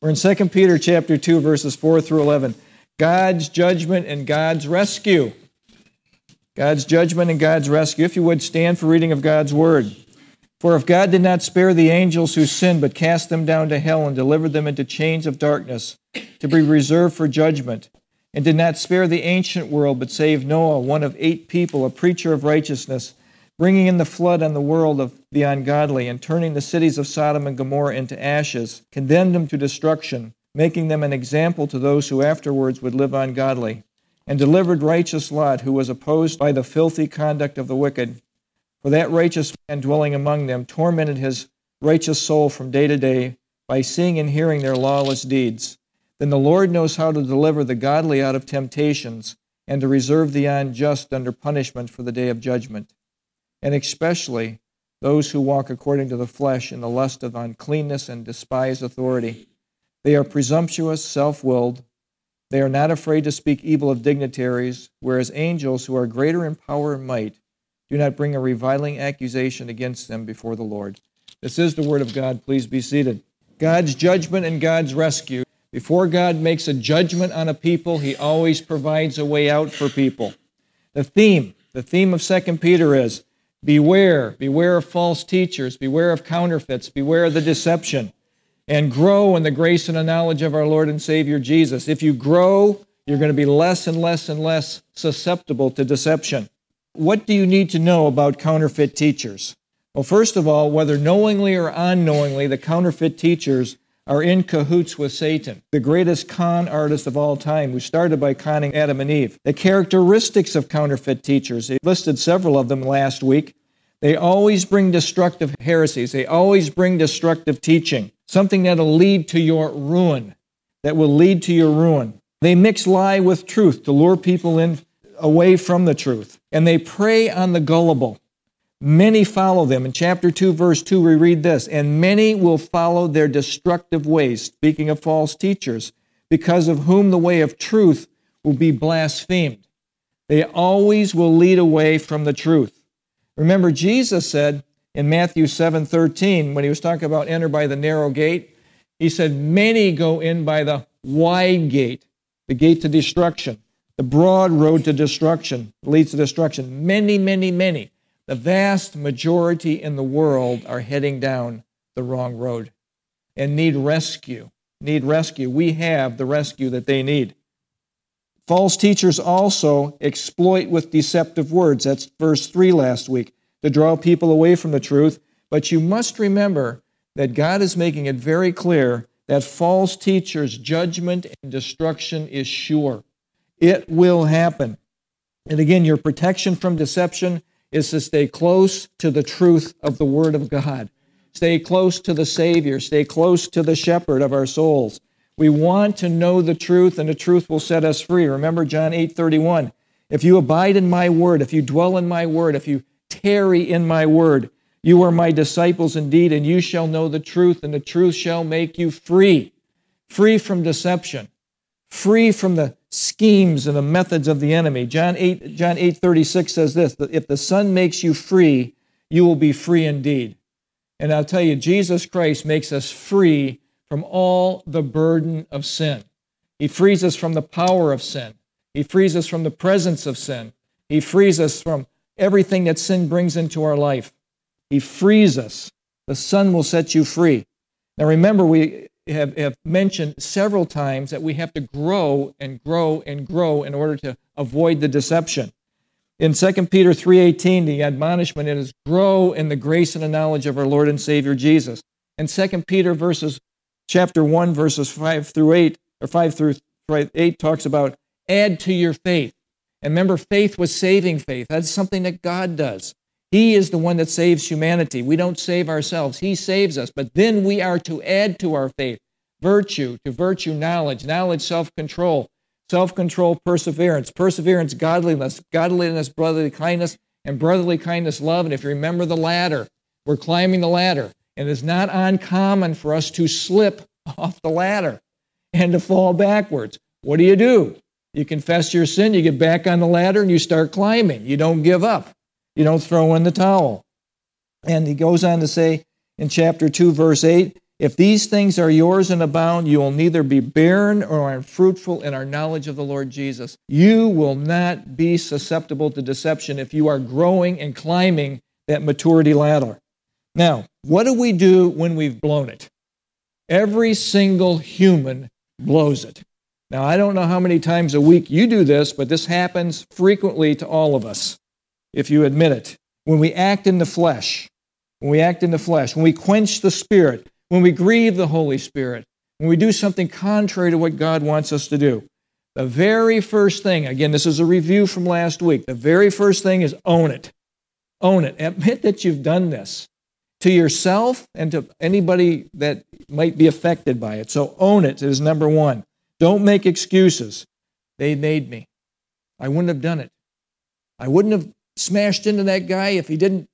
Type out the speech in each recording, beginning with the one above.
We're in 2 Peter chapter 2 verses 4 through 11. God's judgment and God's rescue. God's judgment and God's rescue. If you would stand for reading of God's word. For if God did not spare the angels who sinned, but cast them down to hell and delivered them into chains of darkness to be reserved for judgment, and did not spare the ancient world, but saved Noah, one of eight people, a preacher of righteousness, bringing in the flood on the world of the ungodly, and turning the cities of Sodom and Gomorrah into ashes, condemned them to destruction, making them an example to those who afterwards would live ungodly, and delivered righteous Lot, who was opposed by the filthy conduct of the wicked for that righteous man dwelling among them tormented his righteous soul from day to day by seeing and hearing their lawless deeds. Then the Lord knows how to deliver the godly out of temptations and to reserve the unjust under punishment for the day of judgment, and especially those who walk according to the flesh in the lust of uncleanness and despise authority. They are presumptuous, self willed. They are not afraid to speak evil of dignitaries, whereas angels who are greater in power and might do not bring a reviling accusation against them before the Lord. This is the word of God. Please be seated. God's judgment and God's rescue. Before God makes a judgment on a people, he always provides a way out for people. The theme, the theme of 2 Peter is beware, beware of false teachers, beware of counterfeits, beware of the deception, and grow in the grace and the knowledge of our Lord and Savior Jesus. If you grow, you're going to be less and less and less susceptible to deception what do you need to know about counterfeit teachers? Well, first of all, whether knowingly or unknowingly, the counterfeit teachers are in cahoots with Satan, the greatest con artist of all time, who started by conning Adam and Eve. The characteristics of counterfeit teachers, they listed several of them last week. They always bring destructive heresies, they always bring destructive teaching, something that'll lead to your ruin, that will lead to your ruin. They mix lie with truth to lure people in away from the truth, and they prey on the gullible. Many follow them. In chapter 2, verse 2, we read this And many will follow their destructive ways, speaking of false teachers, because of whom the way of truth will be blasphemed. They always will lead away from the truth. Remember, Jesus said in Matthew 7 13, when he was talking about enter by the narrow gate, he said, Many go in by the wide gate, the gate to destruction. The broad road to destruction leads to destruction. Many, many, many, the vast majority in the world are heading down the wrong road and need rescue. Need rescue. We have the rescue that they need. False teachers also exploit with deceptive words. That's verse 3 last week, to draw people away from the truth. But you must remember that God is making it very clear that false teachers' judgment and destruction is sure. It will happen. And again, your protection from deception is to stay close to the truth of the Word of God. Stay close to the Savior. Stay close to the shepherd of our souls. We want to know the truth, and the truth will set us free. Remember John 8 31. If you abide in my word, if you dwell in my word, if you tarry in my word, you are my disciples indeed, and you shall know the truth, and the truth shall make you free. Free from deception, free from the schemes and the methods of the enemy. John 8, John 8 36 says this that if the Son makes you free, you will be free indeed. And I'll tell you, Jesus Christ makes us free from all the burden of sin. He frees us from the power of sin. He frees us from the presence of sin. He frees us from everything that sin brings into our life. He frees us. The Son will set you free. Now remember, we have, have mentioned several times that we have to grow and grow and grow in order to avoid the deception. In 2 Peter 3:18, the admonishment is grow in the grace and the knowledge of our Lord and Savior Jesus. And 2 Peter verses chapter 1 verses 5 through 8 or 5 through 8 talks about add to your faith. And remember faith was saving faith. That's something that God does. He is the one that saves humanity. We don't save ourselves. He saves us. But then we are to add to our faith virtue, to virtue, knowledge, knowledge, self control, self control, perseverance, perseverance, godliness, godliness, brotherly kindness, and brotherly kindness, love. And if you remember the ladder, we're climbing the ladder. And it's not uncommon for us to slip off the ladder and to fall backwards. What do you do? You confess your sin, you get back on the ladder, and you start climbing. You don't give up. You don't throw in the towel. And he goes on to say in chapter 2, verse 8, If these things are yours and abound, you will neither be barren or unfruitful in our knowledge of the Lord Jesus. You will not be susceptible to deception if you are growing and climbing that maturity ladder. Now, what do we do when we've blown it? Every single human blows it. Now, I don't know how many times a week you do this, but this happens frequently to all of us, if you admit it. When we act in the flesh, when we act in the flesh, when we quench the spirit, when we grieve the Holy Spirit, when we do something contrary to what God wants us to do, the very first thing, again, this is a review from last week, the very first thing is own it. Own it. Admit that you've done this to yourself and to anybody that might be affected by it. So own it is number one. Don't make excuses. They made me. I wouldn't have done it. I wouldn't have smashed into that guy if he didn't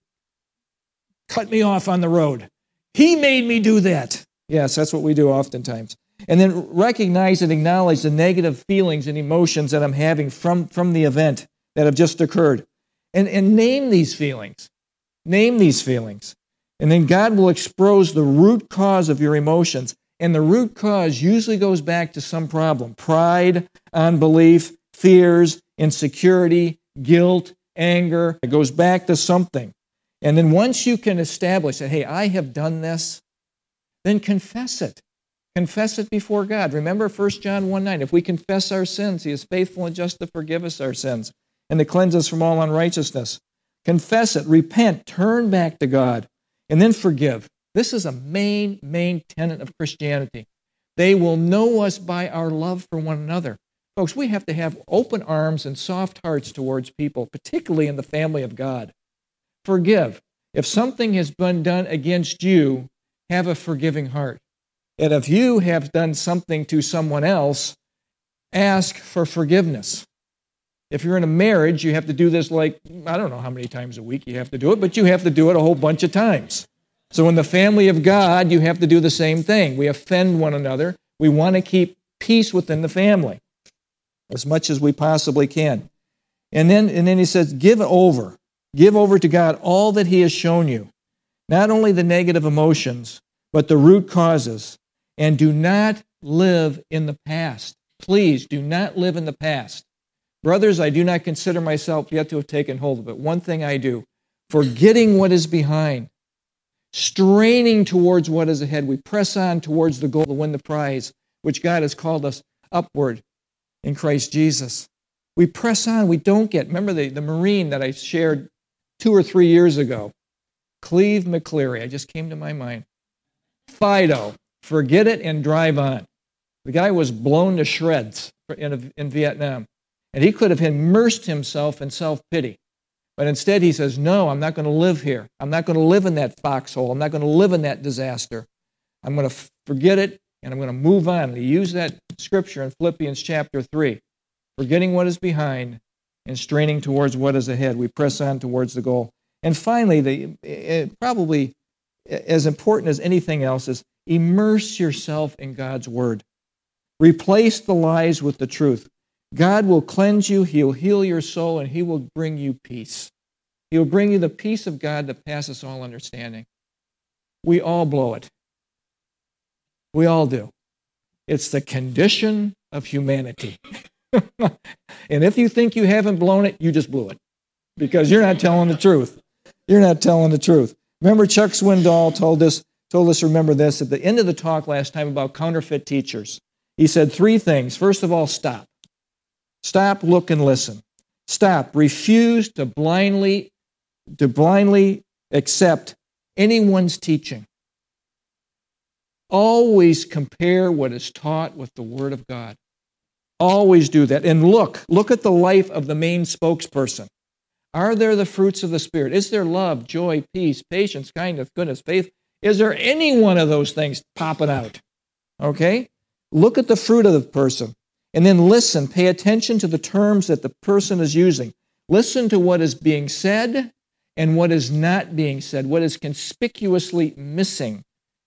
cut me off on the road. He made me do that. Yes, that's what we do oftentimes. And then recognize and acknowledge the negative feelings and emotions that I'm having from, from the event that have just occurred. And, and name these feelings. Name these feelings. And then God will expose the root cause of your emotions. And the root cause usually goes back to some problem pride, unbelief, fears, insecurity, guilt, anger. It goes back to something. And then once you can establish that, hey, I have done this, then confess it. Confess it before God. Remember 1 John 1 9. If we confess our sins, He is faithful and just to forgive us our sins and to cleanse us from all unrighteousness. Confess it, repent, turn back to God, and then forgive. This is a main, main tenet of Christianity. They will know us by our love for one another. Folks, we have to have open arms and soft hearts towards people, particularly in the family of God. Forgive. If something has been done against you, have a forgiving heart. And if you have done something to someone else, ask for forgiveness. If you're in a marriage, you have to do this like, I don't know how many times a week you have to do it, but you have to do it a whole bunch of times. So in the family of God, you have to do the same thing. We offend one another. We want to keep peace within the family as much as we possibly can. And then, and then he says, give over. Give over to God all that He has shown you, not only the negative emotions, but the root causes. And do not live in the past. Please do not live in the past. Brothers, I do not consider myself yet to have taken hold of it. One thing I do, forgetting what is behind, straining towards what is ahead. We press on towards the goal to win the prize, which God has called us upward in Christ Jesus. We press on. We don't get. Remember the, the Marine that I shared two or three years ago. Clebe McClary, I just came to my mind. Fido, forget it and drive on. The guy was blown to shreds in, in Vietnam, and he could have immersed himself in self pity. But instead, he says, No, I'm not going to live here. I'm not going to live in that foxhole. I'm not going to live in that disaster. I'm going to forget it and I'm going to move on. And use that scripture in Philippians chapter 3 forgetting what is behind and straining towards what is ahead. We press on towards the goal. And finally, the, eh, probably as important as anything else is immerse yourself in God's word. Replace the lies with the truth. God will cleanse you, He'll heal your soul, and He will bring you peace. He will bring you the peace of God that passes all understanding. We all blow it. We all do. It's the condition of humanity. and if you think you haven't blown it, you just blew it because you're not telling the truth. You're not telling the truth. Remember, Chuck Swindoll told us, told us remember this at the end of the talk last time about counterfeit teachers. He said three things. First of all, stop. Stop, look, and listen. Stop. Refuse to blindly, to blindly accept anyone's teaching. Always compare what is taught with the Word of God. Always do that. And look, look at the life of the main spokesperson. Are there the fruits of the Spirit? Is there love, joy, peace, patience, kindness, goodness, faith? Is there any one of those things popping out? Okay? Look at the fruit of the person. And then listen, pay attention to the terms that the person is using. Listen to what is being said and what is not being said, what is conspicuously missing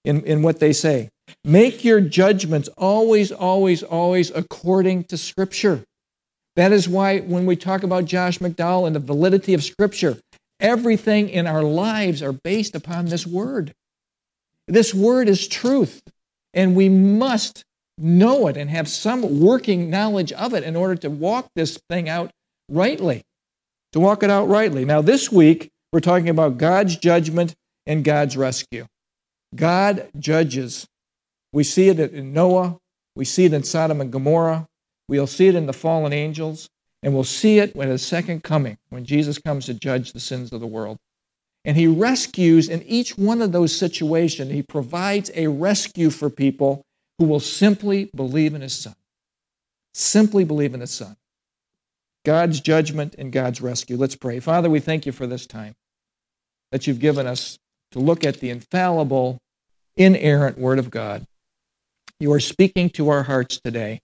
in, in what they say. Make your judgments always, always, always according to Scripture. That is why when we talk about Josh McDowell and the validity of Scripture, everything in our lives are based upon this word. This word is truth, and we must know it and have some working knowledge of it in order to walk this thing out rightly. To walk it out rightly. Now, this week, we're talking about God's judgment and God's rescue. God judges. We see it in Noah, we see it in Sodom and Gomorrah, we'll see it in the fallen angels, and we'll see it when his second coming, when Jesus comes to judge the sins of the world. And he rescues in each one of those situations, he provides a rescue for people who will simply believe in his son. Simply believe in his son. God's judgment and God's rescue. Let's pray. Father, we thank you for this time that you've given us to look at the infallible, inerrant Word of God. You are speaking to our hearts today.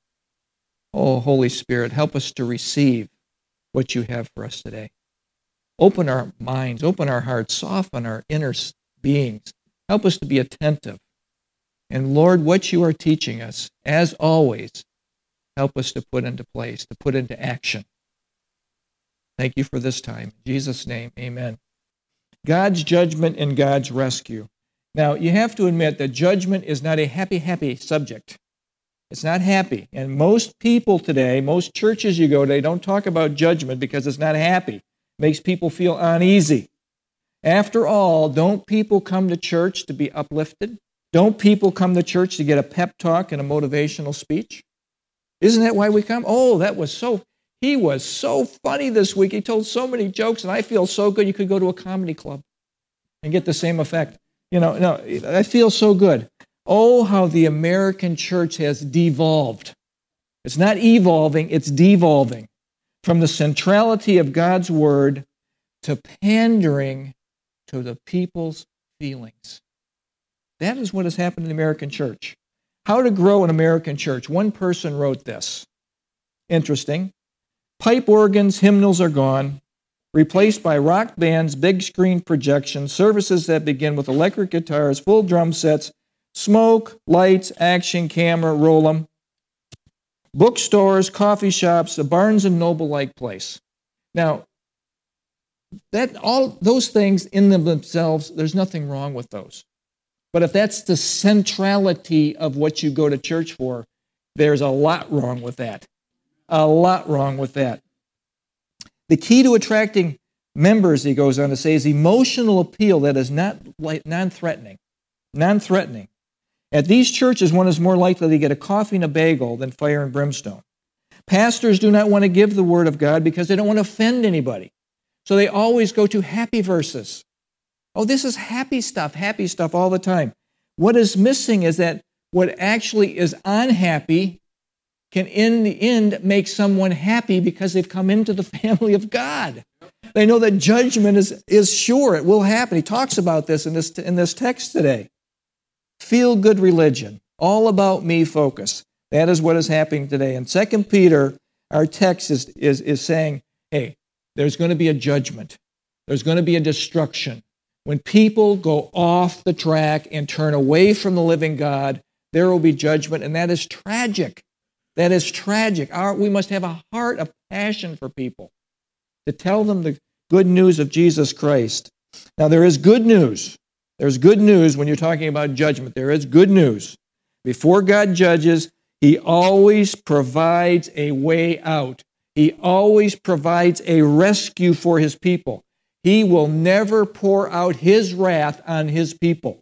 Oh, Holy Spirit, help us to receive what you have for us today. Open our minds, open our hearts, soften our inner beings. Help us to be attentive. And Lord, what you are teaching us, as always, help us to put into place, to put into action. Thank you for this time. In Jesus' name, amen. God's judgment and God's rescue. Now, you have to admit that judgment is not a happy, happy subject. It's not happy. And most people today, most churches you go to, they don't talk about judgment because it's not happy. It makes people feel uneasy. After all, don't people come to church to be uplifted? Don't people come to church to get a pep talk and a motivational speech? Isn't that why we come? Oh, that was so he was so funny this week. He told so many jokes, and I feel so good. You could go to a comedy club and get the same effect. You know, no, I feel so good. Oh, how the American church has devolved. It's not evolving, it's devolving from the centrality of God's word to pandering to the people's feelings. That is what has happened in the American church. How to grow an American church. One person wrote this. Interesting. Pipe organs, hymnals are gone, replaced by rock bands, big screen projections, services that begin with electric guitars, full drum sets, smoke, lights, action, camera, roll 'em. Bookstores, coffee shops, a Barnes and Noble like place. Now, that all those things in themselves, there's nothing wrong with those. But if that's the centrality of what you go to church for, there's a lot wrong with that a lot wrong with that. The key to attracting members, he goes on to say, is emotional appeal that is not non threatening. Non threatening. At these churches, one is more likely to get a coffee and a bagel than fire and brimstone. Pastors do not want to give the word of God because they don't want to offend anybody. So they always go to happy verses. Oh, this is happy stuff, happy stuff all the time. What is missing is that what actually is unhappy can in the end make someone happy because they've come into the family of God. They know that judgment is, is sure, it will happen. He talks about this in this, in this text today. Feel good religion, all about me focus. That is what is happening today. In 2 Peter, our text is, is, is saying, hey, there's going to be a judgment, there's going to be a destruction. When people go off the track and turn away from the living God, there will be judgment, and that is tragic. That is tragic. Our, we must have a heart of passion for people to tell them the good news of Jesus Christ. Now, there is good news. There's good news when you're talking about judgment. There is good news. Before God judges, He always provides a way out. He always provides a rescue for His people. He will never pour out His wrath on His people.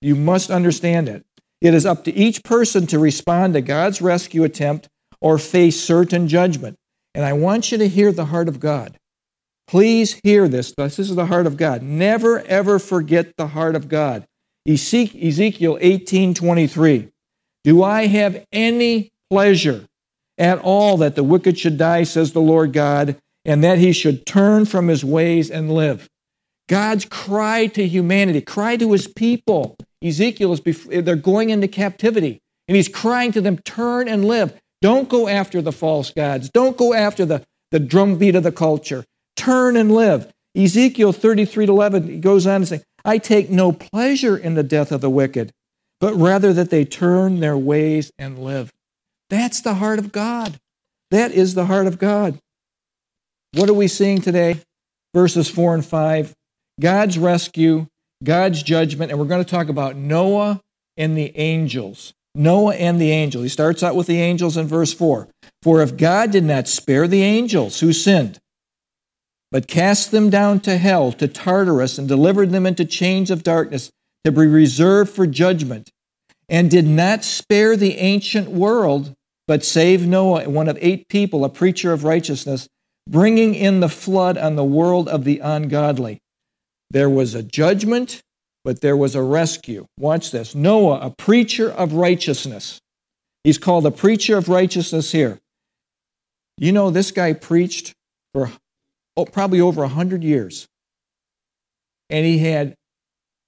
You must understand it. It is up to each person to respond to God's rescue attempt or face certain judgment. And I want you to hear the heart of God. Please hear this. This is the heart of God. Never ever forget the heart of God. Ezekiel 18:23. Do I have any pleasure at all that the wicked should die, says the Lord God, and that he should turn from his ways and live? God's cry to humanity, cry to his people Ezekiel is before, they're going into captivity, and he's crying to them, "Turn and live. Don't go after the false gods. Don't go after the the drumbeat of the culture. Turn and live." Ezekiel 33 to 11 he goes on to say, "I take no pleasure in the death of the wicked, but rather that they turn their ways and live." That's the heart of God. That is the heart of God. What are we seeing today? Verses 4 and 5. God's rescue God's judgment, and we're going to talk about Noah and the angels. Noah and the angel. He starts out with the angels in verse 4. For if God did not spare the angels who sinned, but cast them down to hell, to Tartarus, and delivered them into chains of darkness to be reserved for judgment, and did not spare the ancient world, but saved Noah, one of eight people, a preacher of righteousness, bringing in the flood on the world of the ungodly. There was a judgment, but there was a rescue. Watch this Noah, a preacher of righteousness. He's called a preacher of righteousness here. You know, this guy preached for oh, probably over 100 years, and he had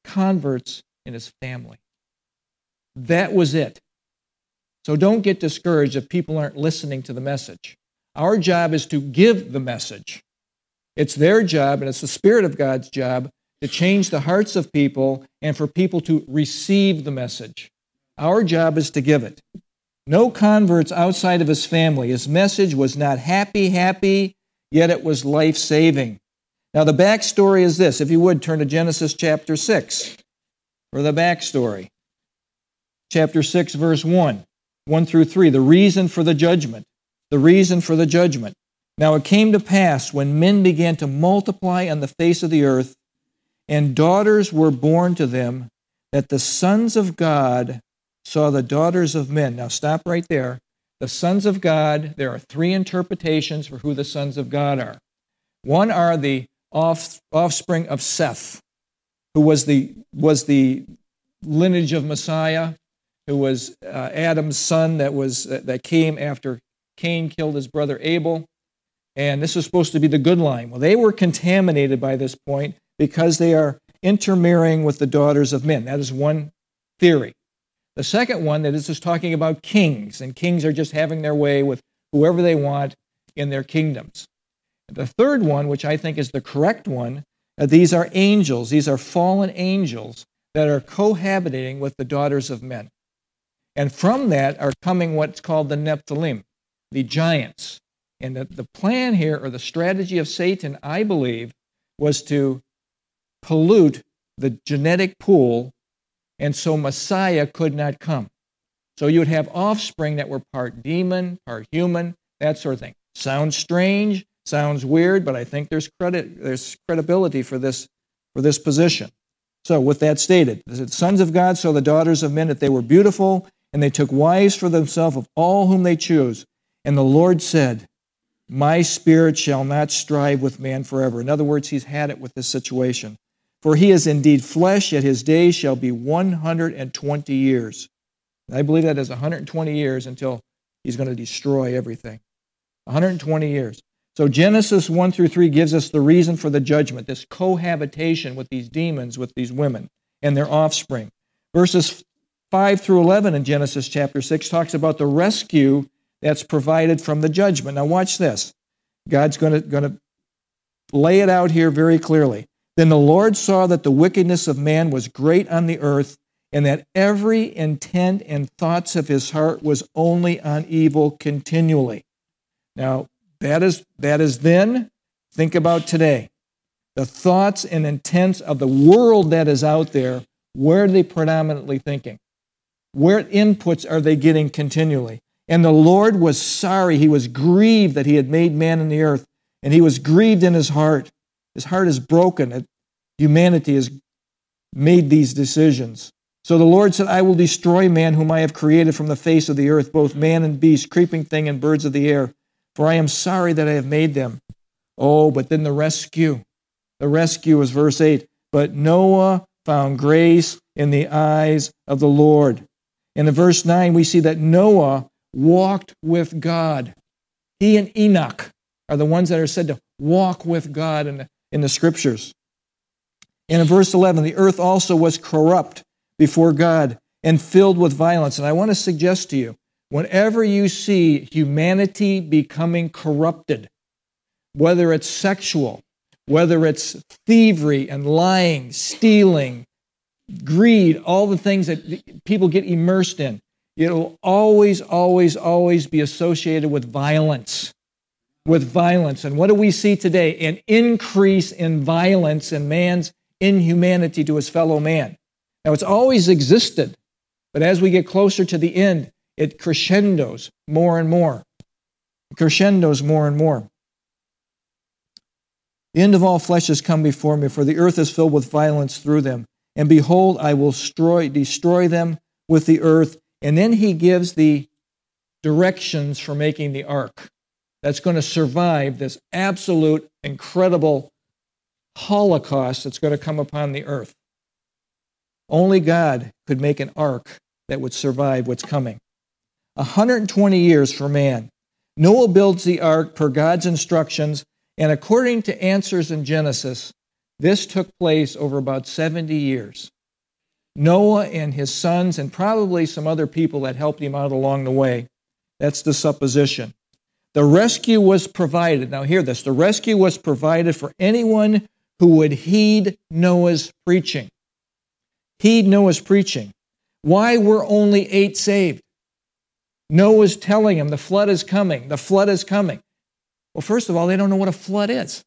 converts in his family. That was it. So don't get discouraged if people aren't listening to the message. Our job is to give the message. It's their job, and it's the Spirit of God's job to change the hearts of people and for people to receive the message. Our job is to give it. No converts outside of his family. His message was not happy, happy, yet it was life saving. Now, the backstory is this. If you would, turn to Genesis chapter 6 for the backstory. Chapter 6, verse 1, 1 through 3, the reason for the judgment. The reason for the judgment. Now, it came to pass when men began to multiply on the face of the earth, and daughters were born to them, that the sons of God saw the daughters of men. Now, stop right there. The sons of God, there are three interpretations for who the sons of God are. One are the off, offspring of Seth, who was the, was the lineage of Messiah, who was uh, Adam's son that, was, uh, that came after Cain killed his brother Abel. And this was supposed to be the good line. Well, they were contaminated by this point because they are intermarrying with the daughters of men. That is one theory. The second one that is just talking about kings, and kings are just having their way with whoever they want in their kingdoms. The third one, which I think is the correct one, uh, these are angels. These are fallen angels that are cohabitating with the daughters of men. And from that are coming what's called the Nephilim, the giants. And the, the plan here, or the strategy of Satan, I believe, was to pollute the genetic pool, and so Messiah could not come. So you would have offspring that were part demon, part human, that sort of thing. Sounds strange, Sounds weird, but I think there's credit, there's credibility for this, for this position. So, with that stated, the sons of God saw the daughters of men that they were beautiful, and they took wives for themselves of all whom they choose. And the Lord said, My spirit shall not strive with man forever. In other words, he's had it with this situation. For he is indeed flesh, yet his days shall be 120 years. And I believe that is 120 years until he's going to destroy everything. 120 years. So Genesis 1 through 3 gives us the reason for the judgment, this cohabitation with these demons, with these women and their offspring. Verses 5 through 11 in Genesis chapter 6 talks about the rescue that's provided from the judgment. Now, watch this. God's going to, lay it out here very clearly. Then the Lord saw that the wickedness of man was great on the earth, and that every intent and thoughts of his heart was only on evil continually. Now, that is, that is then. Think about today. The thoughts and intents of the world that is out there, where are they predominantly thinking? Where inputs are they getting continually? And the Lord was sorry. He was grieved that he had made man in the earth, and he was grieved in his heart. His heart is broken. Humanity has made these decisions. So the Lord said, I will destroy man whom I have created from the face of the earth, both man and beast, creeping thing, and birds of the air for I am sorry that I have made them. Oh, but then the rescue. The rescue is verse 8. But Noah found grace in the eyes of the Lord. And in verse 9, we see that Noah walked with God. He and Enoch are the ones that are said to walk with God in the, in the scriptures. And in verse 11, the earth also was corrupt before God and filled with violence. And I want to suggest to you Whenever you see humanity becoming corrupted, whether it's sexual, whether it's thievery and lying, stealing, greed, all the things that people get immersed in, it'll always, always, always be associated with violence. With violence. And what do we see today? An increase in violence and man's inhumanity to his fellow man. Now, it's always existed, but as we get closer to the end, it crescendos more and more. It crescendos more and more. The end of all flesh has come before me, for the earth is filled with violence through them. And behold, I will destroy, destroy them with the earth. And then he gives the directions for making the ark that's going to survive this absolute, incredible holocaust that's going to come upon the earth. Only God could make an ark that would survive what's coming. 120 years for man. Noah builds the ark per God's instructions, and according to answers in Genesis, this took place over about 70 years. Noah and his sons, and probably some other people that helped him out along the way. That's the supposition. The rescue was provided. Now, hear this the rescue was provided for anyone who would heed Noah's preaching. Heed Noah's preaching. Why were only eight saved? Noah's telling them the flood is coming, the flood is coming. Well, first of all, they don't know what a flood is.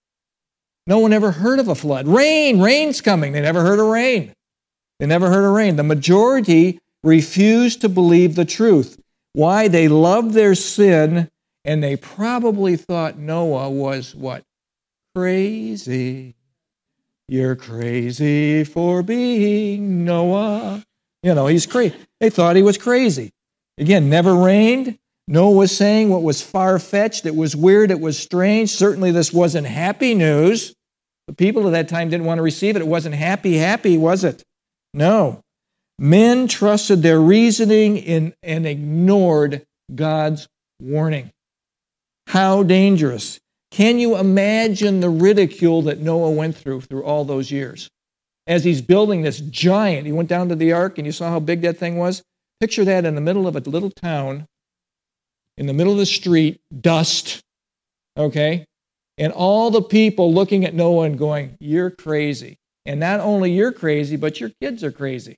No one ever heard of a flood. Rain, rain's coming. They never heard of rain. They never heard of rain. The majority refused to believe the truth. Why? They loved their sin and they probably thought Noah was what? Crazy. You're crazy for being Noah. You know, he's crazy. They thought he was crazy. Again, never rained. Noah was saying what was far fetched, it was weird, it was strange. Certainly, this wasn't happy news. The people at that time didn't want to receive it. It wasn't happy, happy, was it? No. Men trusted their reasoning in, and ignored God's warning. How dangerous. Can you imagine the ridicule that Noah went through through all those years? As he's building this giant, he went down to the ark and you saw how big that thing was. Picture that in the middle of a little town, in the middle of the street, dust, okay? And all the people looking at Noah and going, You're crazy. And not only you're crazy, but your kids are crazy.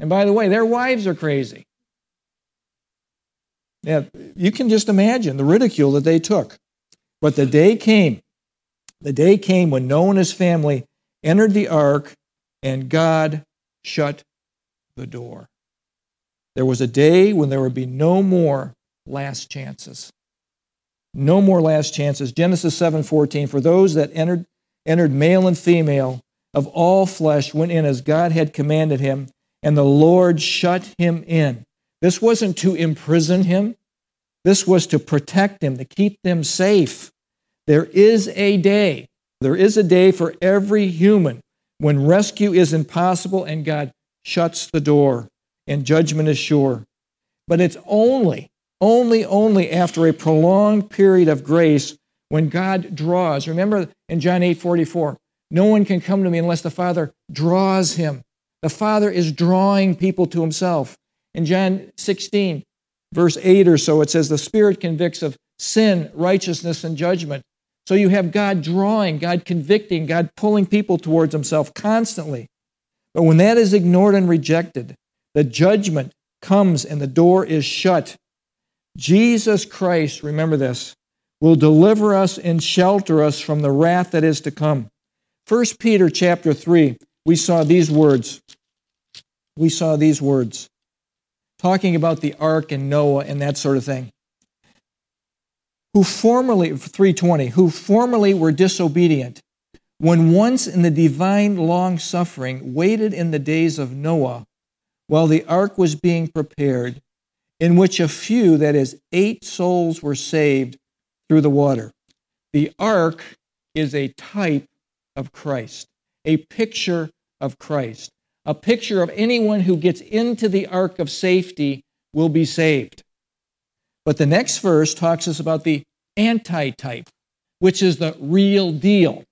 And by the way, their wives are crazy. Yeah, you can just imagine the ridicule that they took. But the day came, the day came when Noah and his family entered the ark and God shut the door. There was a day when there would be no more last chances. No more last chances. Genesis 7:14 for those that entered entered male and female of all flesh went in as God had commanded him and the Lord shut him in. This wasn't to imprison him. This was to protect him, to keep them safe. There is a day, there is a day for every human when rescue is impossible and God shuts the door and judgment is sure. But it's only, only, only after a prolonged period of grace when God draws. Remember in John 8 44, no one can come to me unless the Father draws him. The Father is drawing people to himself. In John 16, verse 8 or so, it says, The Spirit convicts of sin, righteousness, and judgment. So you have God drawing, God convicting, God pulling people towards Himself constantly. But when that is ignored and rejected, the judgment comes and the door is shut. Jesus Christ, remember this, will deliver us and shelter us from the wrath that is to come. 1 Peter chapter 3, we saw these words. We saw these words talking about the ark and Noah and that sort of thing. Who formerly, 320, who formerly were disobedient, when once in the divine long suffering waited in the days of Noah while the ark was being prepared, in which a few, that is, eight souls, were saved through the water. The ark is a type of Christ, a picture of Christ a picture of anyone who gets into the ark of safety will be saved. But the next verse talks us about the antitype, which is the real deal.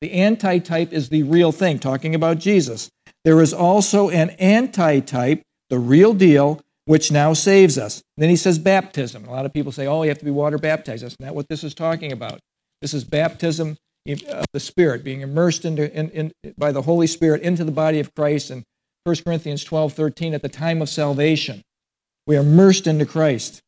The antitype is the real thing, talking about Jesus. There is also an antitype, the real deal, which now saves us. Then he says baptism. A lot of people say, oh, you have to be water baptized. That's not what this is talking about. This is baptism of the Spirit, being immersed into, in, in, by the Holy Spirit into the body of Christ. And 1 Corinthians 12 13, at the time of salvation, we are immersed into Christ.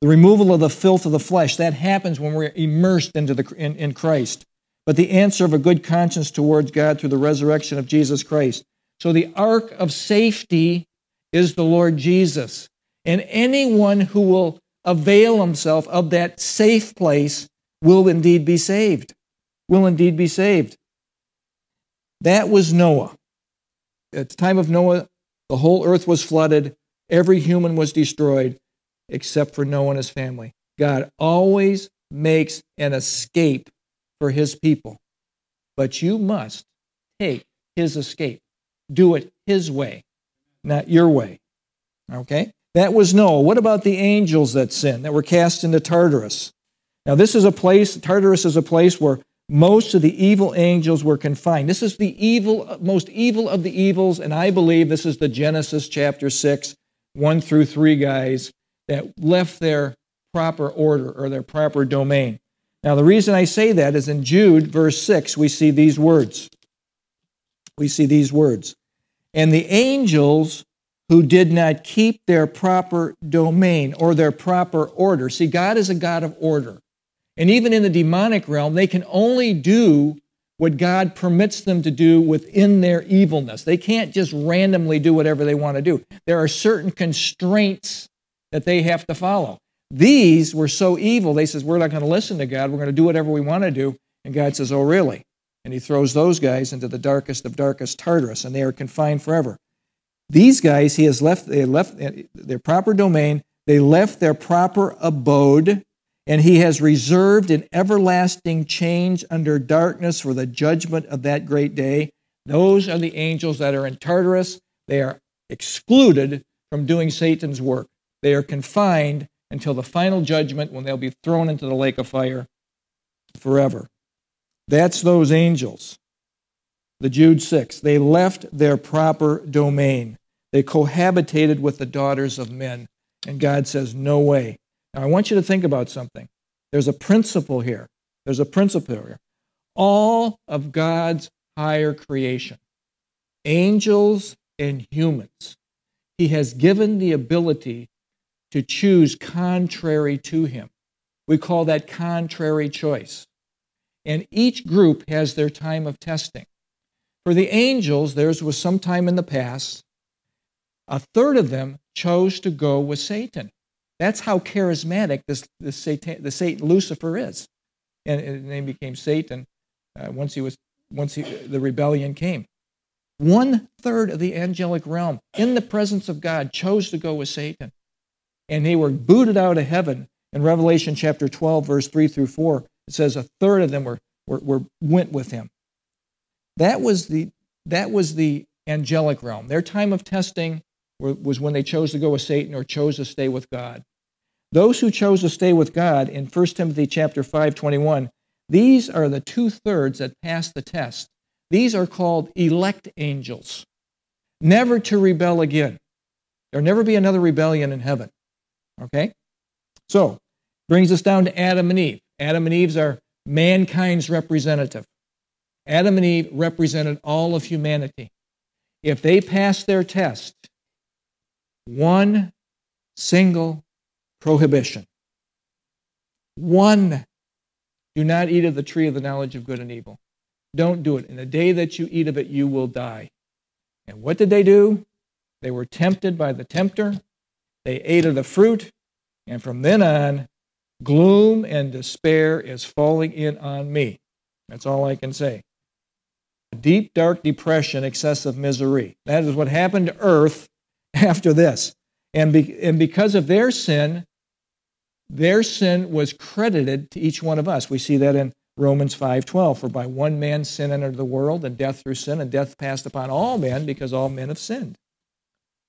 The removal of the filth of the flesh, that happens when we're immersed into the, in, in Christ. but the answer of a good conscience towards God through the resurrection of Jesus Christ. So the ark of safety is the Lord Jesus. And anyone who will avail himself of that safe place will indeed be saved. Will indeed be saved. That was Noah. At the time of Noah, the whole earth was flooded, every human was destroyed except for Noah and his family. God always makes an escape for his people. But you must take his escape. Do it his way, not your way. Okay? That was Noah. What about the angels that sinned, that were cast into Tartarus? Now, this is a place, Tartarus is a place where most of the evil angels were confined. This is the evil, most evil of the evils, and I believe this is the Genesis chapter 6, 1 through 3 guys that left their proper order or their proper domain. Now, the reason I say that is in Jude, verse 6, we see these words. We see these words. And the angels who did not keep their proper domain or their proper order. See, God is a God of order. And even in the demonic realm, they can only do what God permits them to do within their evilness. They can't just randomly do whatever they want to do. There are certain constraints that they have to follow. These were so evil, they says, we're not going to listen to God. We're going to do whatever we want to do. And God says, oh, really? And he throws those guys into the darkest of darkest Tartarus, and they are confined forever. These guys, he has left, they left their proper domain, they left their proper abode, and he has reserved an everlasting change under darkness for the judgment of that great day. Those are the angels that are in Tartarus. They are excluded from doing Satan's work. They are confined until the final judgment when they'll be thrown into the lake of fire forever. That's those angels. The Jude 6. They left their proper domain. They cohabitated with the daughters of men. And God says, No way. Now, I want you to think about something. There's a principle here. There's a principle here. All of God's higher creation, angels and humans, He has given the ability to choose contrary to Him. We call that contrary choice. And each group has their time of testing. For the angels, theirs was some time in the past. A third of them chose to go with Satan. That's how charismatic this, this Satan, the Satan Lucifer is. And his name became Satan uh, once he was once he, the rebellion came. One third of the angelic realm, in the presence of God, chose to go with Satan. And they were booted out of heaven. In Revelation chapter 12, verse 3 through 4, it says a third of them were, were, were went with him. That was the that was the angelic realm. Their time of testing was when they chose to go with Satan or chose to stay with God. Those who chose to stay with God in 1 Timothy chapter 5, 21, these are the two thirds that passed the test. These are called elect angels, never to rebel again. There'll never be another rebellion in heaven. Okay? So, brings us down to Adam and Eve. Adam and Eve are mankind's representative. Adam and Eve represented all of humanity. If they passed their test, one single prohibition. One do not eat of the tree of the knowledge of good and evil. Don't do it. In the day that you eat of it, you will die. And what did they do? They were tempted by the tempter. They ate of the fruit. And from then on, gloom and despair is falling in on me. That's all I can say. Deep, dark depression, excessive misery. That is what happened to earth after this. And, be, and because of their sin, their sin was credited to each one of us. We see that in Romans 5:12, for by one man sin entered the world, and death through sin, and death passed upon all men because all men have sinned.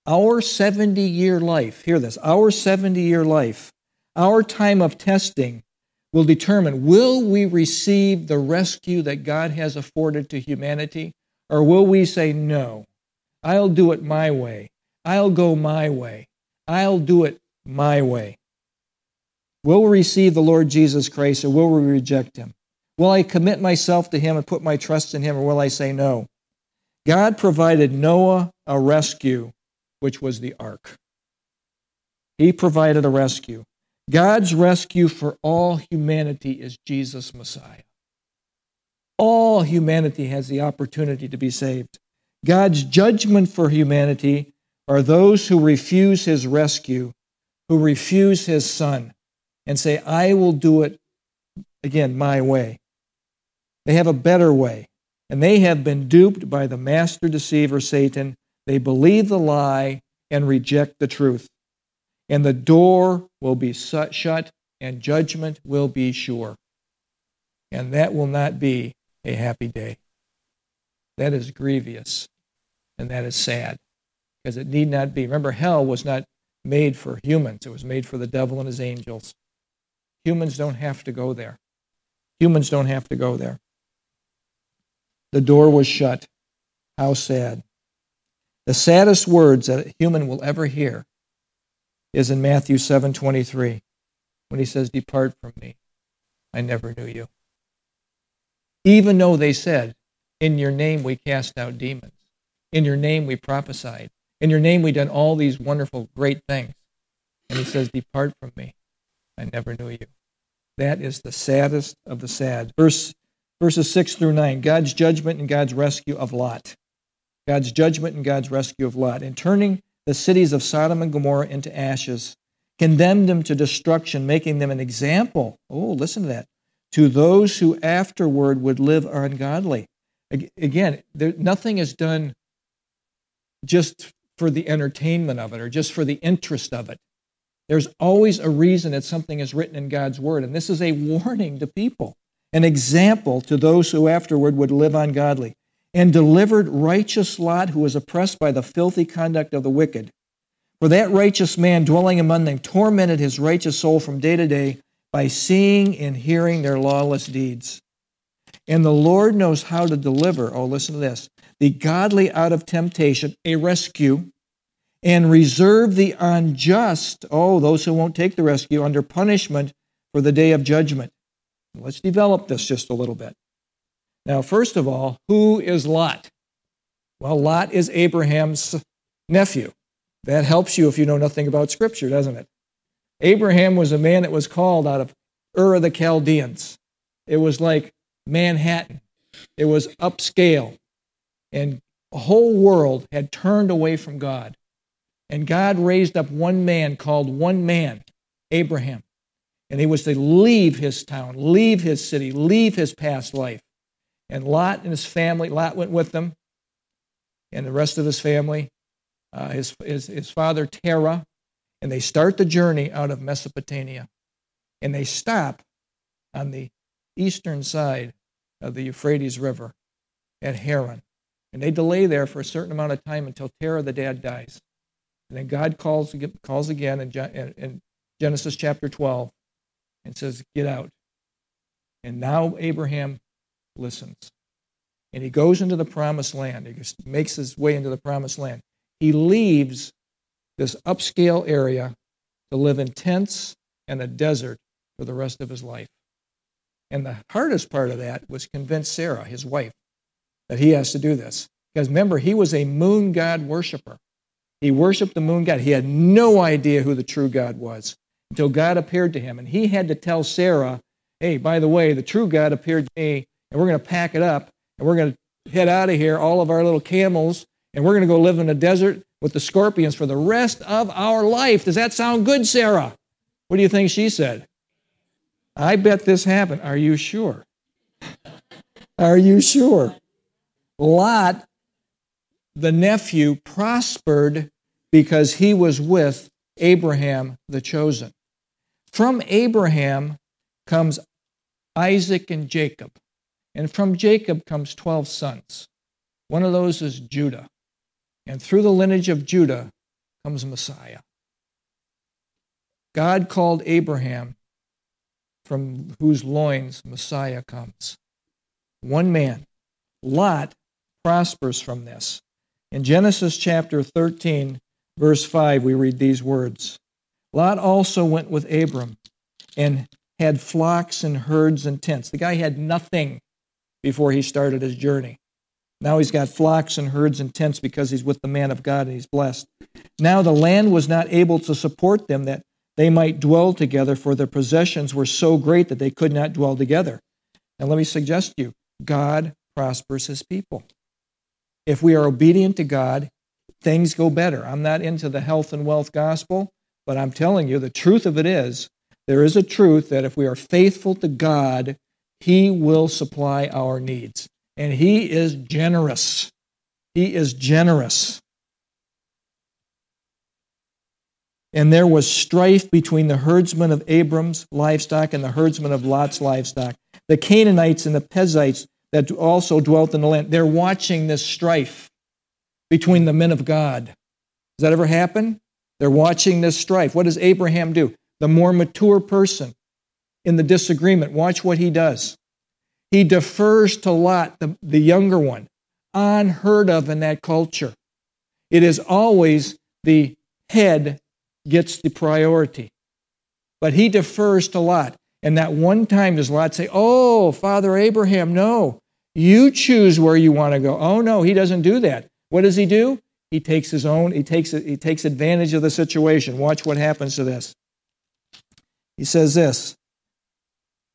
Our 70-year life, hear this, our 70-year life, our time of testing will determine will we receive the rescue that God has afforded to humanity, or will we say, no, I'll do it my way. I'll go my way. I'll do it my way. Will we receive the Lord Jesus Christ or will we reject him? Will I commit myself to him and put my trust in him or will I say no? God provided Noah a rescue, which was the ark. He provided a rescue. God's rescue for all humanity is Jesus Messiah. All humanity has the opportunity to be saved. God's judgment for humanity are those who refuse his rescue, who refuse his son, and say, I will do it again my way. They have a better way, and they have been duped by the master deceiver, Satan. They believe the lie and reject the truth. And the door will be shut, and judgment will be sure. And that will not be a happy day. That is grievous, and that is sad, because it need not be. Remember, hell was not made for humans, it was made for the devil and his angels. Humans don't have to go there. Humans don't have to go there. The door was shut. How sad. The saddest words that a human will ever hear is in Matthew 7:23 when he says depart from me I never knew you. Even though they said in your name we cast out demons. In your name we prophesied. In your name we done all these wonderful great things. And he says depart from me I never knew you. That is the saddest of the sad. Verse verses 6 through 9 God's judgment and God's rescue of Lot. God's judgment and God's rescue of Lot. In turning the cities of Sodom and Gomorrah into ashes, condemned them to destruction, making them an example. Oh, listen to that. To those who afterward would live ungodly. Again, there, nothing is done just for the entertainment of it or just for the interest of it. There's always a reason that something is written in God's word. And this is a warning to people, an example to those who afterward would live ungodly and delivered righteous Lot, who was oppressed by the filthy conduct of the wicked. For that righteous man dwelling among them tormented his righteous soul from day to day by seeing and hearing their lawless deeds. And the Lord knows how to deliver, oh, listen to this, the godly out of temptation, a rescue, and reserve the unjust, oh, those who won't take the rescue, under punishment for the day of judgment. Let's develop this just a little bit. Now, first of all, who is Lot? Well, Lot is Abraham's nephew. That helps you if you know nothing about Scripture, doesn't it? Abraham was a man that was called out of Ur of the Chaldeans. It was like Manhattan, it was upscale. And the whole world had turned away from God. And God raised up one man called one man, Abraham. And he was to leave his town, leave his city, leave his past life, and Lot and his family, Lot went with them, and the rest of his family, uh, his, his, his father Terah, and they start the journey out of Mesopotamia. And they stop on the eastern side of the Euphrates River at Haran. And they delay there for a certain amount of time until Terah, the dad, dies. And then God calls, calls again in, in Genesis chapter 12 and says, Get out. And now Abraham listens. And he goes into the promised land. He makes his way into the promised land. He leaves this upscale area to live in tents and a desert for the rest of his life. And the hardest part of that was convince Sarah, his wife, that he has to do this. Because remember, he was a moon god worshiper. He worshiped the moon god. He had no idea who the true God was until God appeared to him. And he had to tell Sarah, hey, by the way, the true God appeared to me and we're going to pack it up and we're going to head out of here, all of our little camels, and we're going to go live in the desert with the scorpions for the rest of our life. Does that sound good, Sarah? What do you think she said? I bet this happened. Are you sure? Are you sure? Lot, the nephew, prospered because he was with Abraham the chosen. From Abraham comes Isaac and Jacob. And from Jacob comes 12 sons. One of those is Judah. And through the lineage of Judah comes Messiah. God called Abraham, from whose loins Messiah comes. One man. Lot prospers from this. In Genesis chapter 13, verse 5, we read these words Lot also went with Abram and had flocks and herds and tents. The guy had nothing before he started his journey. Now he's got flocks and herds and tents because he's with the man of God and he's blessed. Now the land was not able to support them that they might dwell together, for their possessions were so great that they could not dwell together. And let me suggest to you God prospers his people. If we are obedient to God, things go better. I'm not into the health and wealth gospel, but I'm telling you the truth of it is there is a truth that if we are faithful to God, he will supply our needs. And he is generous. He is generous. And there was strife between the herdsmen of Abram's livestock and the herdsmen of Lot's livestock. The Canaanites and the Perizzites that also dwelt in the land. They're watching this strife between the men of God. Does that ever happen? They're watching this strife. What does Abraham do? The more mature person in the disagreement, watch what he does. He defers to Lot, the, the younger one, unheard of in that culture. It is always the head gets the priority. But he defers to Lot. And that one time does Lot say, Oh, Father Abraham, no, you choose where you want to go. Oh, no, he doesn't do that. What does he do? He takes his own, he takes, he takes advantage of the situation. Watch what happens to this. He says this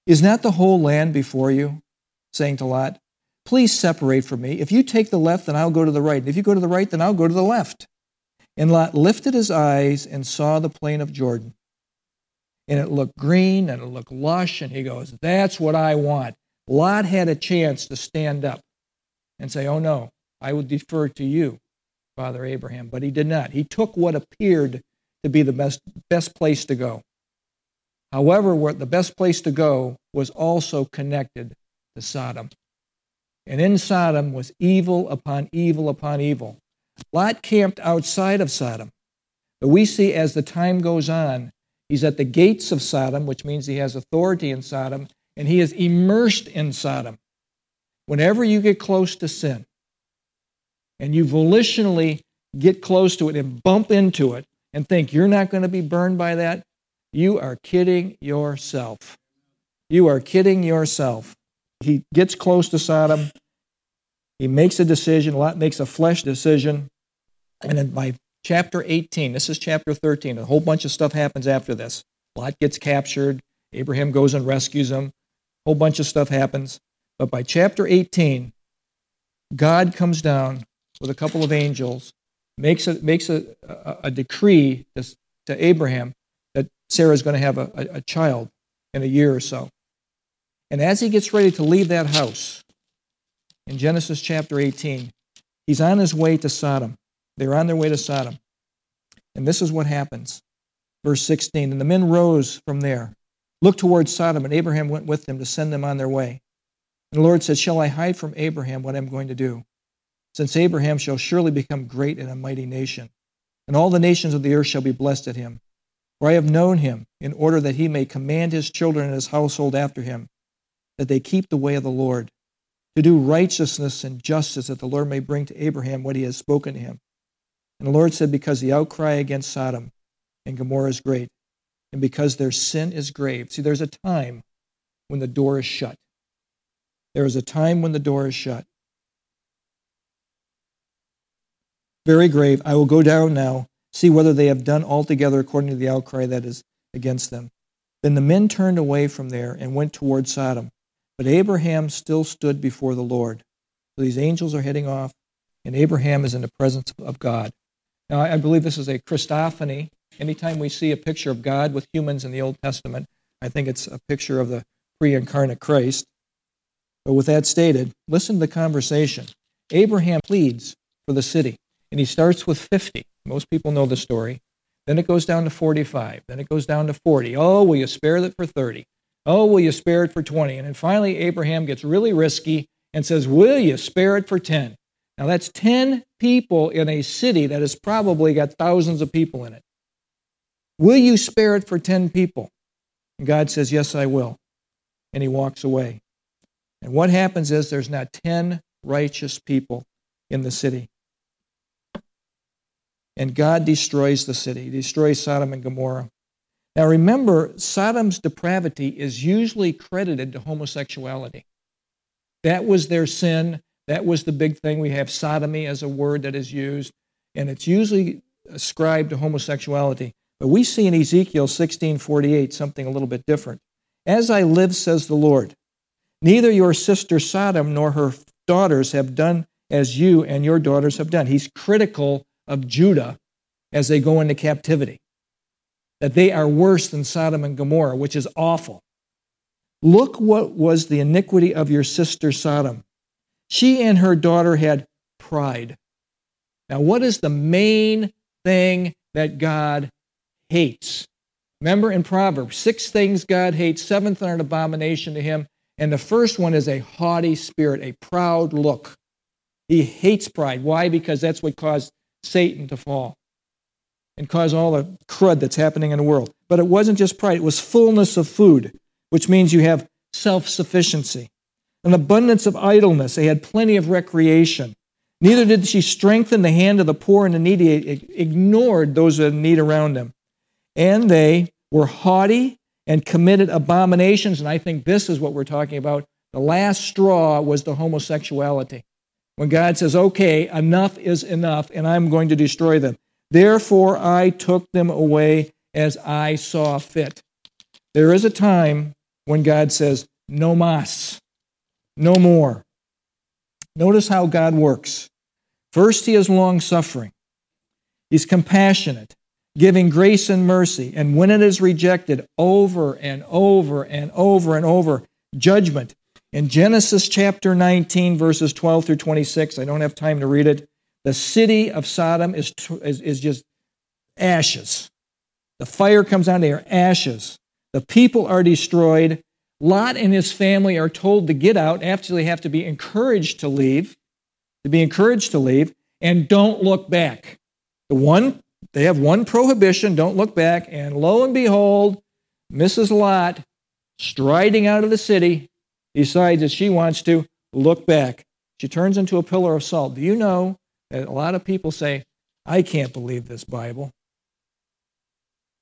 Is not the whole land before you? Saying to Lot, Please separate from me. If you take the left, then I'll go to the right. And if you go to the right, then I'll go to the left. And Lot lifted his eyes and saw the plain of Jordan. And it looked green and it looked lush. And he goes, That's what I want. Lot had a chance to stand up and say, Oh no, I will defer to you, Father Abraham. But he did not. He took what appeared to be the best, best place to go. However, where the best place to go was also connected to Sodom. And in Sodom was evil upon evil upon evil. Lot camped outside of Sodom. But we see as the time goes on, he's at the gates of Sodom, which means he has authority in Sodom, and he is immersed in Sodom. Whenever you get close to sin and you volitionally get close to it and bump into it and think you're not going to be burned by that, you are kidding yourself. You are kidding yourself. He gets close to Sodom. He makes a decision. Lot makes a flesh decision. And then by chapter 18, this is chapter 13, a whole bunch of stuff happens after this. Lot gets captured. Abraham goes and rescues him A whole bunch of stuff happens. But by chapter 18, God comes down with a couple of angels, makes a, makes a, a, a decree to, to, Abraham that Sarah is going to have a, a child in a year or so. And as he gets ready to leave that house, in Genesis chapter 18, he's on his way to Sodom. They're on their way to Sodom. And this is what happens. Verse 16 And the men rose from there looked towards Sodom, and Abraham went with them to send them on their way. And the Lord said, Shall I hide from Abraham what I'm going to do? Since Abraham shall surely become great and a mighty nation, and all the nations of the earth shall be blessed at him. For I have known him, in order that he may command his children and his household after him, that they keep the way of the Lord, to do righteousness and justice, that the Lord may bring to Abraham what he has spoken to him. And the Lord said, Because the outcry against Sodom and Gomorrah is great, and because their sin is grave. See, there's a time when the door is shut. There is a time when the door is shut. Very grave. I will go down now, see whether they have done altogether according to the outcry that is against them. Then the men turned away from there and went toward Sodom. But Abraham still stood before the Lord. So these angels are heading off, and Abraham is in the presence of God. Now, I believe this is a Christophany, Anytime we see a picture of God with humans in the Old Testament, I think it's a picture of the pre incarnate Christ. But with that stated, listen to the conversation. Abraham pleads for the city, and he starts with 50. Most people know the story. Then it goes down to 45. Then it goes down to 40. Oh, will you spare it for 30? Oh, will you spare it for 20? And then finally, Abraham gets really risky and says, Will you spare it for 10? Now, that's 10 people in a city that has probably got thousands of people in it. Will you spare it for 10 people? And God says, Yes, I will. And he walks away. And what happens is there's not 10 righteous people in the city. And God destroys the city, he destroys Sodom and Gomorrah. Now remember, Sodom's depravity is usually credited to homosexuality. That was their sin. That was the big thing. We have sodomy as a word that is used, and it's usually ascribed to homosexuality. But we see in Ezekiel 16:48 something a little bit different. As I live, says the Lord, Neither your sister Sodom nor her daughters have done as you and your daughters have done. He's critical of Judah as they go into captivity, that they are worse than Sodom and Gomorrah, which is awful. Look what was the iniquity of your sister Sodom. She and her daughter had pride. Now, what is the main thing that God hates? Remember in Proverbs, six things God hates, seventh are an abomination to him. And the first one is a haughty spirit, a proud look. He hates pride. Why? Because that's what caused Satan to fall and cause all the crud that's happening in the world. But it wasn't just pride, it was fullness of food, which means you have self sufficiency, an abundance of idleness. They had plenty of recreation. Neither did she strengthen the hand of the poor and the needy, it ignored those in need around them. And they were haughty and committed abominations. And I think this is what we're talking about. The last straw was the homosexuality. When God says, okay, enough is enough, and I'm going to destroy them. Therefore, I took them away as I saw fit. There is a time when God says, no mas, no more. Notice how God works. First, He is long suffering, He's compassionate, giving grace and mercy. And when it is rejected over and over and over and over, judgment. In Genesis chapter 19, verses 12 through 26, I don't have time to read it. The city of Sodom is, is, is just ashes. The fire comes on, they are ashes. The people are destroyed. Lot and his family are told to get out. Actually, have to be encouraged to leave, to be encouraged to leave, and don't look back. The one they have one prohibition don't look back, and lo and behold, Mrs. Lot, striding out of the city, decides that she wants to look back. She turns into a pillar of salt. Do you know that a lot of people say, I can't believe this Bible?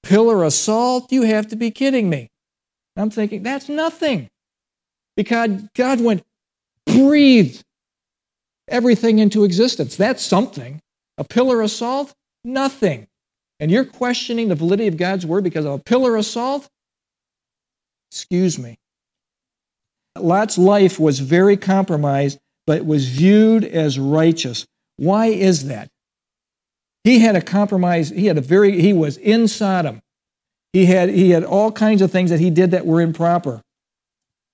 Pillar of salt? You have to be kidding me. I'm thinking, that's nothing. Because God went, breathed everything into existence. That's something. A pillar of salt? Nothing. And you're questioning the validity of God's word because of a pillar of salt? Excuse me. Lot's life was very compromised, but was viewed as righteous. Why is that? He had a compromise, he had a very he was in Sodom. He had he had all kinds of things that he did that were improper.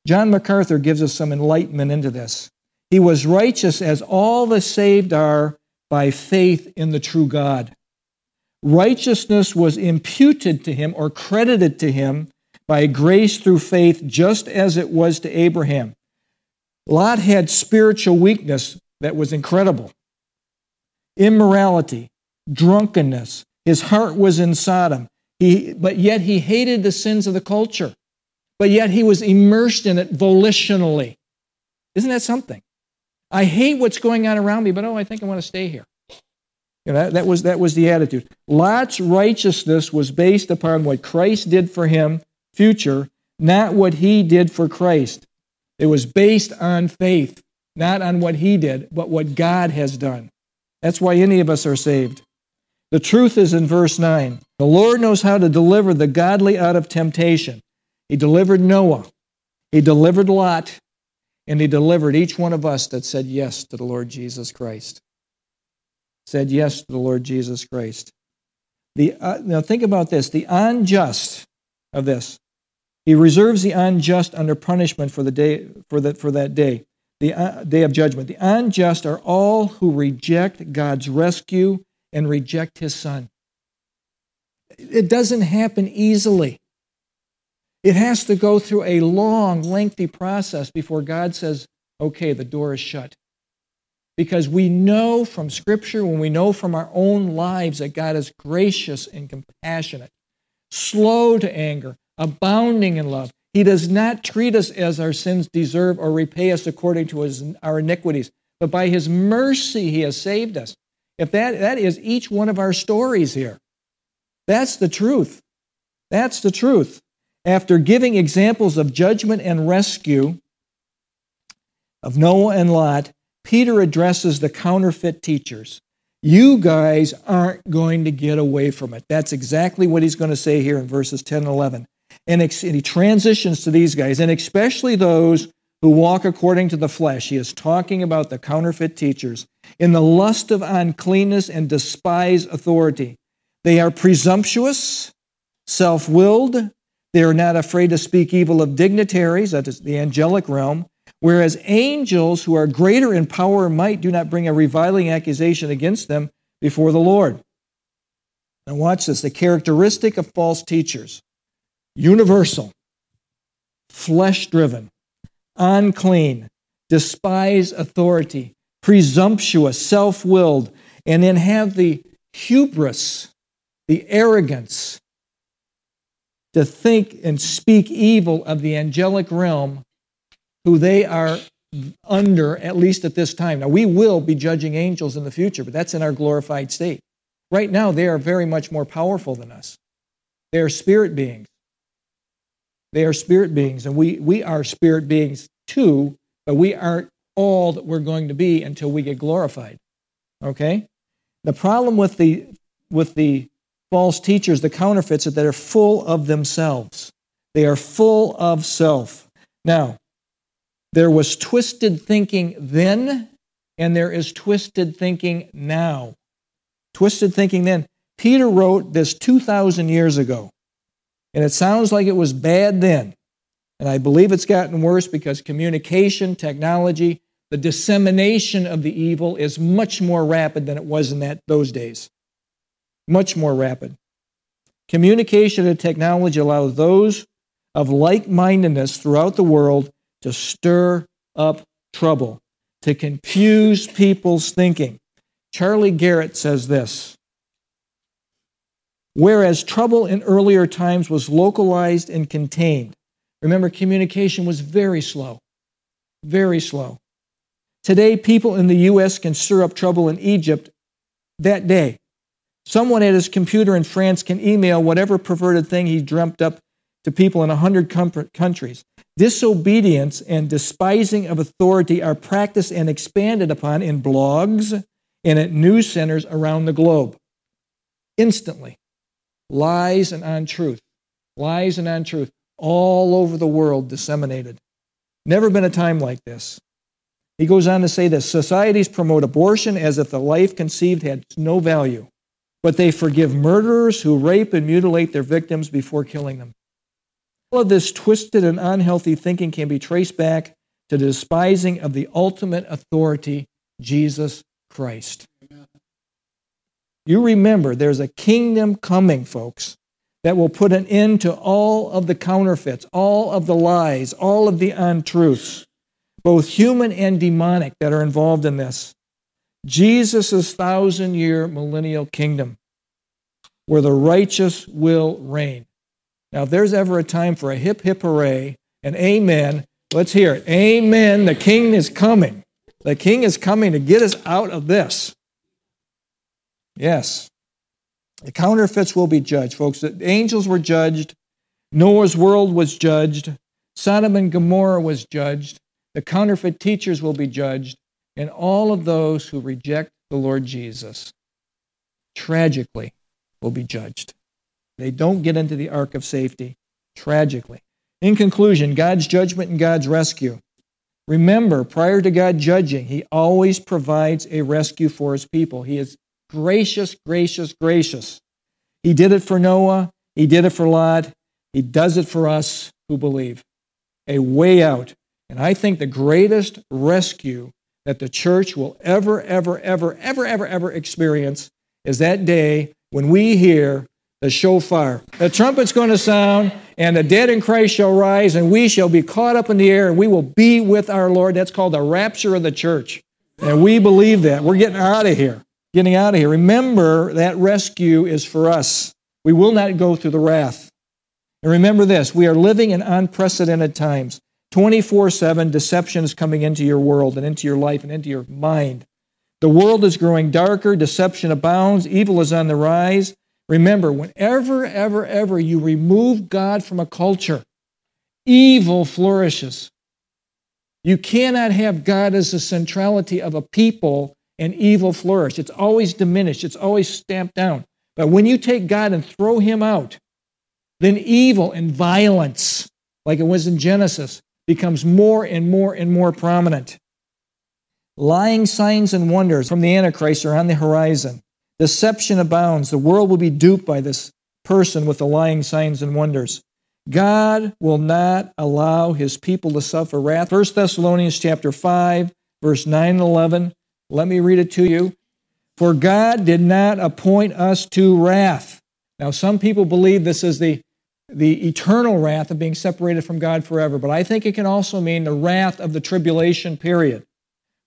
John MacArthur gives us some enlightenment into this. He was righteous as all the saved are by faith in the true God righteousness was imputed to him or credited to him by grace through faith, just as it was to Abraham. Lot had spiritual weakness that was incredible immorality, drunkenness. His heart was in Sodom. He, but yet he hated the sins of the culture. But yet he was immersed in it volitionally. Isn't that something? I hate what's going on around me, but oh, I think I want to stay here. You know, that, that, was, that was the attitude. Lot's righteousness was based upon what Christ did for him, future, not what he did for Christ. It was based on faith, not on what he did, but what God has done. That's why any of us are saved. The truth is in verse 9. The Lord knows how to deliver the godly out of temptation. He delivered Noah, He delivered Lot, and He delivered each one of us that said yes to the Lord Jesus Christ said yes to the Lord Jesus Christ. The, uh, now think about this the unjust of this. He reserves the unjust under punishment for, the day, for, the, for that day, the uh, day of judgment. The unjust are all who reject God's rescue and reject his son. It doesn't happen easily. It has to go through a long, lengthy process before God says, okay, the door is shut. Because we know from Scripture, when we know from our own lives, that God is gracious and compassionate, slow to anger, abounding in love. He does not treat us as our sins deserve or repay us according to his, our iniquities, but by his mercy he has saved us. If that, that is each one of our stories here. That's the truth. That's the truth. After giving examples of judgment and rescue of Noah and Lot, Peter addresses the counterfeit teachers. You guys aren't going to get away from it. That's exactly what he's going to say here in verses 10 and 11. And he transitions to these guys, and especially those who walk according to the flesh. He is talking about the counterfeit teachers in the lust of uncleanness and despise authority. They are presumptuous, self willed. They are not afraid to speak evil of dignitaries, that is the angelic realm. Whereas angels who are greater in power and might do not bring a reviling accusation against them before the Lord. Now, watch this the characteristic of false teachers universal, flesh driven, unclean, despise authority, presumptuous, self willed, and then have the hubris, the arrogance to think and speak evil of the angelic realm who they are under, at least at this time. Now, we will be judging angels in the future, but that's in our glorified state. Right now, they are very much more powerful than us. They are spirit beings. They are spirit beings, and we, we are spirit beings too, but we aren't all that we're going to be until we get glorified. Okay? The problem with the, with the false teachers, the counterfeits, that they're full of themselves. They are full of self. Now, there was twisted thinking then, and there is twisted thinking now. Twisted thinking then. Peter wrote this 2,000 years ago, and it sounds like it was bad then. And I believe it's gotten worse because communication, technology, the dissemination of the evil is much more rapid than it was in that, those days. Much more rapid. Communication and technology allow those of like mindedness throughout the world to stir up trouble, to confuse people's thinking. Charlie Garrett says this Whereas trouble in earlier times was localized and contained, remember, communication was very slow, very slow. Today, people in the U.S. can stir up trouble in Egypt that day. Someone at his computer in France can email whatever perverted thing he dreamt up to people in a hundred countries. Disobedience and despising of authority are practiced and expanded upon in blogs and at news centers around the globe. Instantly. Lies and untruth. Lies and untruth all over the world disseminated. Never been a time like this. He goes on to say that societies promote abortion as if the life conceived had no value, but they forgive murderers who rape and mutilate their victims before killing them. All of this twisted and unhealthy thinking can be traced back to the despising of the ultimate authority, Jesus Christ. You remember there's a kingdom coming, folks, that will put an end to all of the counterfeits, all of the lies, all of the untruths, both human and demonic, that are involved in this. Jesus' thousand year millennial kingdom, where the righteous will reign. Now, if there's ever a time for a hip, hip hooray and amen, let's hear it. Amen. The king is coming. The king is coming to get us out of this. Yes. The counterfeits will be judged, folks. The angels were judged. Noah's world was judged. Sodom and Gomorrah was judged. The counterfeit teachers will be judged. And all of those who reject the Lord Jesus, tragically, will be judged. They don't get into the ark of safety, tragically. In conclusion, God's judgment and God's rescue. Remember, prior to God judging, He always provides a rescue for His people. He is gracious, gracious, gracious. He did it for Noah, He did it for Lot, He does it for us who believe. A way out. And I think the greatest rescue that the church will ever, ever, ever, ever, ever, ever experience is that day when we hear the shofar. The trumpet's going to sound, and the dead in Christ shall rise, and we shall be caught up in the air, and we will be with our Lord. That's called the rapture of the church. And we believe that. We're getting out of here. Getting out of here. Remember that rescue is for us. We will not go through the wrath. And remember this we are living in unprecedented times. 24 7 deception is coming into your world and into your life and into your mind. The world is growing darker, deception abounds, evil is on the rise. Remember, whenever, ever, ever you remove God from a culture, evil flourishes. You cannot have God as the centrality of a people and evil flourish. It's always diminished, it's always stamped down. But when you take God and throw him out, then evil and violence, like it was in Genesis, becomes more and more and more prominent. Lying signs and wonders from the Antichrist are on the horizon. Deception abounds. The world will be duped by this person with the lying signs and wonders. God will not allow his people to suffer wrath. 1 Thessalonians chapter 5, verse 9 and 11. Let me read it to you. For God did not appoint us to wrath. Now, some people believe this is the, the eternal wrath of being separated from God forever, but I think it can also mean the wrath of the tribulation period.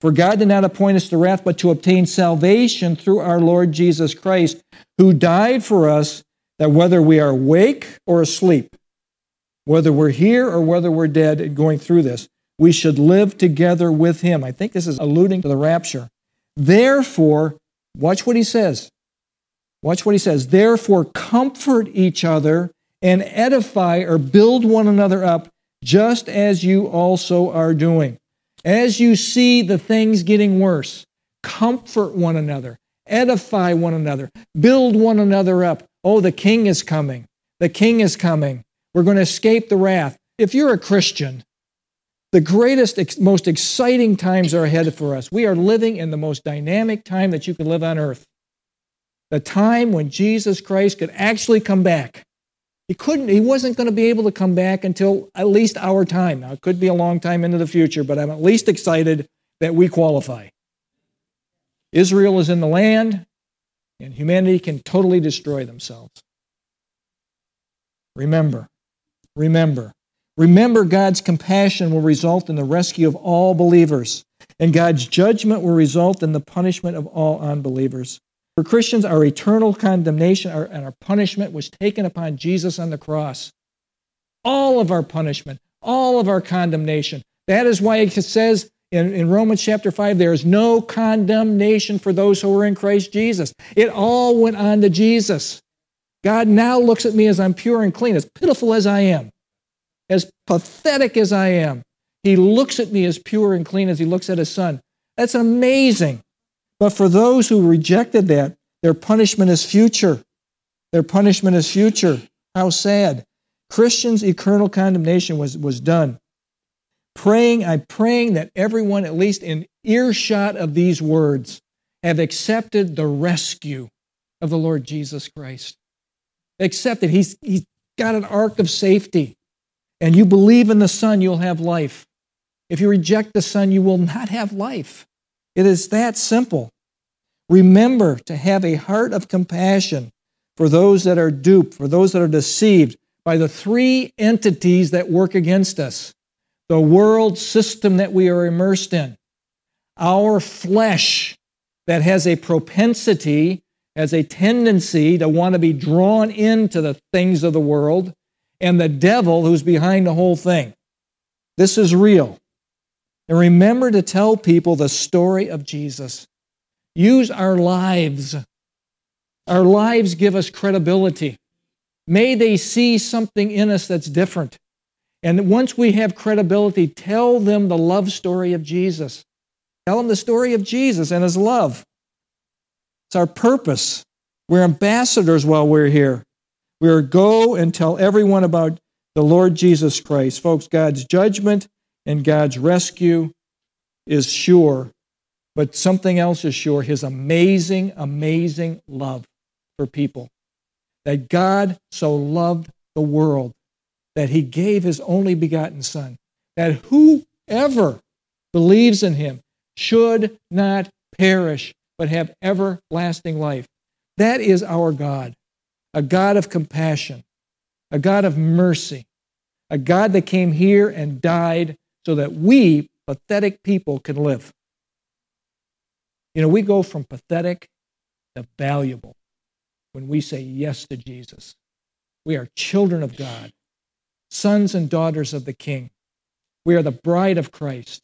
For God did not appoint us to wrath, but to obtain salvation through our Lord Jesus Christ, who died for us, that whether we are awake or asleep, whether we're here or whether we're dead and going through this, we should live together with him. I think this is alluding to the rapture. Therefore, watch what he says. Watch what he says. Therefore, comfort each other and edify or build one another up, just as you also are doing. As you see the things getting worse, comfort one another, edify one another, build one another up. Oh, the king is coming. The king is coming. We're going to escape the wrath. If you're a Christian, the greatest, most exciting times are ahead for us. We are living in the most dynamic time that you can live on earth. The time when Jesus Christ could actually come back. He couldn't, he wasn't going to be able to come back until at least our time. Now, it could be a long time into the future, but I'm at least excited that we qualify. Israel is in the land, and humanity can totally destroy themselves. Remember, remember, remember God's compassion will result in the rescue of all believers, and God's judgment will result in the punishment of all unbelievers. For Christians, our eternal condemnation and our punishment was taken upon Jesus on the cross. All of our punishment, all of our condemnation. That is why it says in, in Romans chapter 5 there is no condemnation for those who are in Christ Jesus. It all went on to Jesus. God now looks at me as I'm pure and clean, as pitiful as I am, as pathetic as I am. He looks at me as pure and clean as he looks at his son. That's amazing. But for those who rejected that, their punishment is future. Their punishment is future. How sad. Christians' eternal condemnation was, was done. Praying, I'm praying that everyone, at least in earshot of these words, have accepted the rescue of the Lord Jesus Christ. Accepted. He's, he's got an ark of safety. And you believe in the Son, you'll have life. If you reject the Son, you will not have life. It is that simple. Remember to have a heart of compassion for those that are duped, for those that are deceived by the three entities that work against us the world system that we are immersed in, our flesh that has a propensity, has a tendency to want to be drawn into the things of the world, and the devil who's behind the whole thing. This is real. And remember to tell people the story of Jesus. Use our lives. Our lives give us credibility. May they see something in us that's different. And once we have credibility, tell them the love story of Jesus. Tell them the story of Jesus and his love. It's our purpose. We're ambassadors while we're here. We are go and tell everyone about the Lord Jesus Christ. Folks, God's judgment and God's rescue is sure, but something else is sure his amazing, amazing love for people. That God so loved the world that he gave his only begotten Son, that whoever believes in him should not perish, but have everlasting life. That is our God, a God of compassion, a God of mercy, a God that came here and died so that we, pathetic people, can live. You know, we go from pathetic to valuable when we say yes to Jesus. We are children of God, sons and daughters of the King. We are the bride of Christ.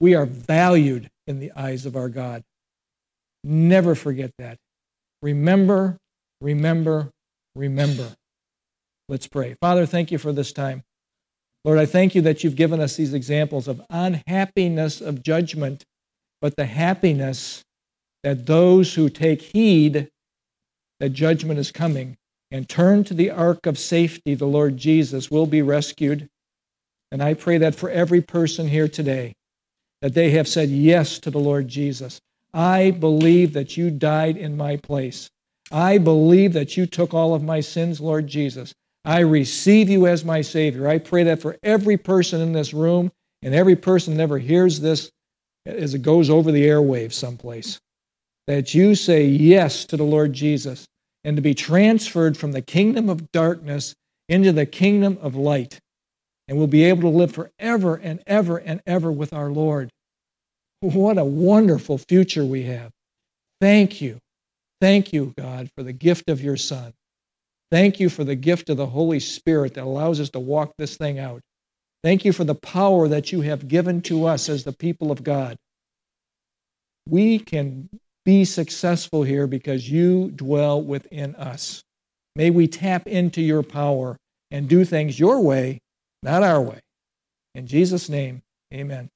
We are valued in the eyes of our God. Never forget that. Remember, remember, remember. Let's pray. Father, thank you for this time. Lord, I thank you that you've given us these examples of unhappiness of judgment, but the happiness that those who take heed that judgment is coming and turn to the ark of safety, the Lord Jesus, will be rescued. And I pray that for every person here today, that they have said yes to the Lord Jesus. I believe that you died in my place. I believe that you took all of my sins, Lord Jesus. I receive you as my Savior. I pray that for every person in this room and every person that ever hears this as it goes over the airwaves someplace, that you say yes to the Lord Jesus and to be transferred from the kingdom of darkness into the kingdom of light. And we'll be able to live forever and ever and ever with our Lord. What a wonderful future we have. Thank you. Thank you, God, for the gift of your Son. Thank you for the gift of the Holy Spirit that allows us to walk this thing out. Thank you for the power that you have given to us as the people of God. We can be successful here because you dwell within us. May we tap into your power and do things your way, not our way. In Jesus' name, amen.